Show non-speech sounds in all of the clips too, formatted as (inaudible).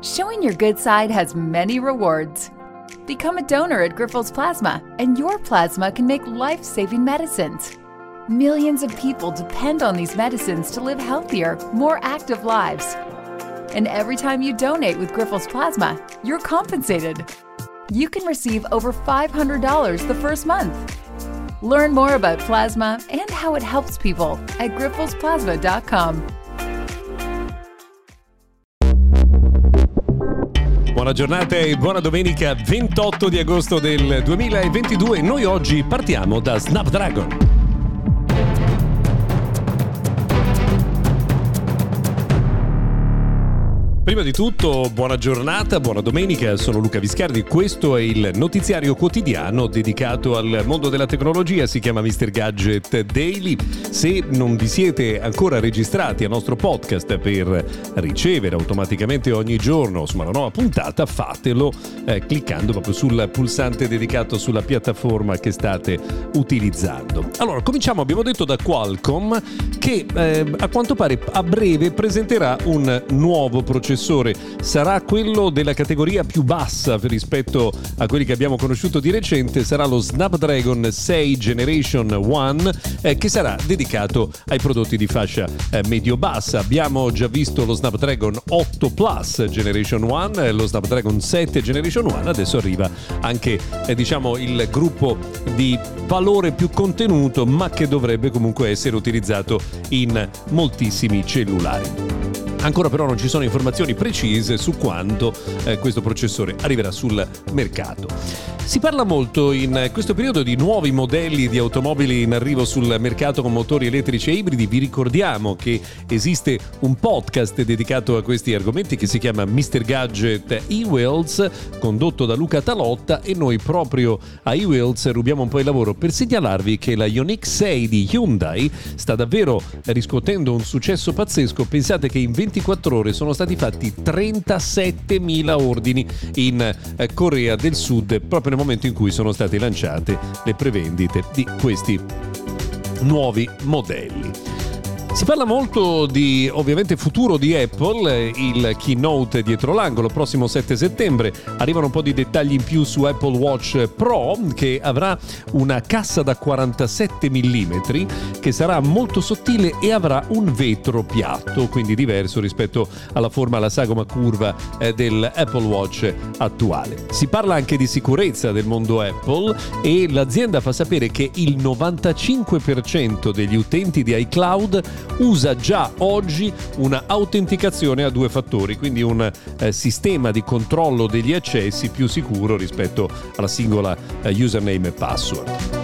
Showing your good side has many rewards. Become a donor at Grifols Plasma, and your plasma can make life-saving medicines. Millions of people depend on these medicines to live healthier, more active lives. And every time you donate with Grifols Plasma, you're compensated. You can receive over $500 the first month. Learn more about plasma and how it helps people at grifolsplasma.com. Buona giornata e buona domenica 28 di agosto del 2022. Noi oggi partiamo da Snapdragon. Prima di tutto, buona giornata, buona domenica, sono Luca Viscardi, questo è il notiziario quotidiano dedicato al mondo della tecnologia, si chiama Mr. Gadget Daily. Se non vi siete ancora registrati al nostro podcast per ricevere automaticamente ogni giorno insomma, una nuova puntata, fatelo eh, cliccando proprio sul pulsante dedicato sulla piattaforma che state utilizzando. Allora, cominciamo, abbiamo detto da Qualcomm che eh, a quanto pare a breve presenterà un nuovo processore processore sarà quello della categoria più bassa rispetto a quelli che abbiamo conosciuto di recente, sarà lo Snapdragon 6 Generation 1 eh, che sarà dedicato ai prodotti di fascia eh, medio-bassa. Abbiamo già visto lo Snapdragon 8 Plus Generation 1, eh, lo Snapdragon 7 Generation 1, adesso arriva anche eh, diciamo il gruppo di valore più contenuto ma che dovrebbe comunque essere utilizzato in moltissimi cellulari. Ancora però non ci sono informazioni precise su quando eh, questo processore arriverà sul mercato. Si parla molto in questo periodo di nuovi modelli di automobili in arrivo sul mercato con motori elettrici e ibridi. Vi ricordiamo che esiste un podcast dedicato a questi argomenti che si chiama Mr. Gadget E-Wheels, condotto da Luca Talotta e noi proprio a E-Wheels rubiamo un po' il lavoro per segnalarvi che la Ioniq 6 di Hyundai sta davvero riscuotendo un successo pazzesco. Pensate che in 24 ore sono stati fatti 37.000 ordini in eh, Corea del Sud proprio nel momento in cui sono state lanciate le prevendite di questi nuovi modelli. Si parla molto di ovviamente futuro di Apple, il keynote dietro l'angolo, prossimo 7 settembre. Arrivano un po' di dettagli in più su Apple Watch Pro che avrà una cassa da 47 mm che sarà molto sottile e avrà un vetro piatto, quindi diverso rispetto alla forma alla sagoma curva eh, dell'Apple Watch attuale. Si parla anche di sicurezza del mondo Apple e l'azienda fa sapere che il 95% degli utenti di iCloud usa già oggi una autenticazione a due fattori, quindi un eh, sistema di controllo degli accessi più sicuro rispetto alla singola eh, username e password.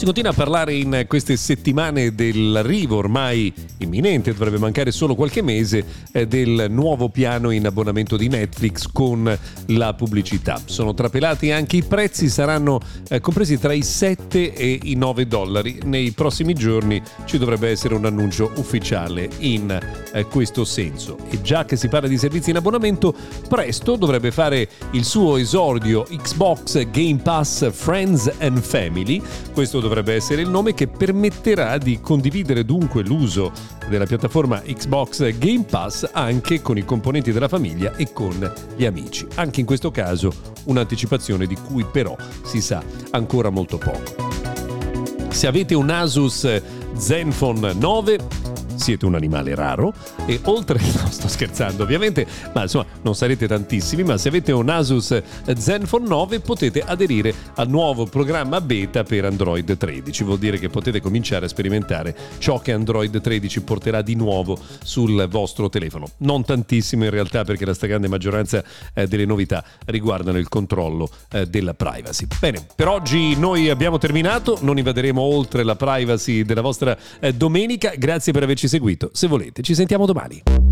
Si continua a parlare in queste settimane dell'arrivo ormai imminente, dovrebbe mancare solo qualche mese, eh, del nuovo piano in abbonamento di Netflix con la pubblicità. Sono trapelati anche i prezzi, saranno eh, compresi tra i 7 e i 9 dollari. Nei prossimi giorni ci dovrebbe essere un annuncio ufficiale in eh, questo senso. E già che si parla di servizi in abbonamento, presto dovrebbe fare il suo esordio Xbox Game Pass Friends and Family. Questo dovrebbe dovrebbe essere il nome che permetterà di condividere dunque l'uso della piattaforma Xbox Game Pass anche con i componenti della famiglia e con gli amici. Anche in questo caso un'anticipazione di cui però si sa ancora molto poco. Se avete un Asus Zenfone 9 siete un animale raro e oltre, (laughs) no sto scherzando ovviamente, ma insomma non sarete tantissimi, ma se avete un Asus Zenfone 9 potete aderire al nuovo programma beta per Android 13, vuol dire che potete cominciare a sperimentare ciò che Android 13 porterà di nuovo sul vostro telefono. Non tantissimo in realtà perché la stragrande maggioranza eh, delle novità riguardano il controllo eh, della privacy. Bene, per oggi noi abbiamo terminato, non invaderemo oltre la privacy della vostra eh, domenica, grazie per averci seguito. Se volete, ci sentiamo domani.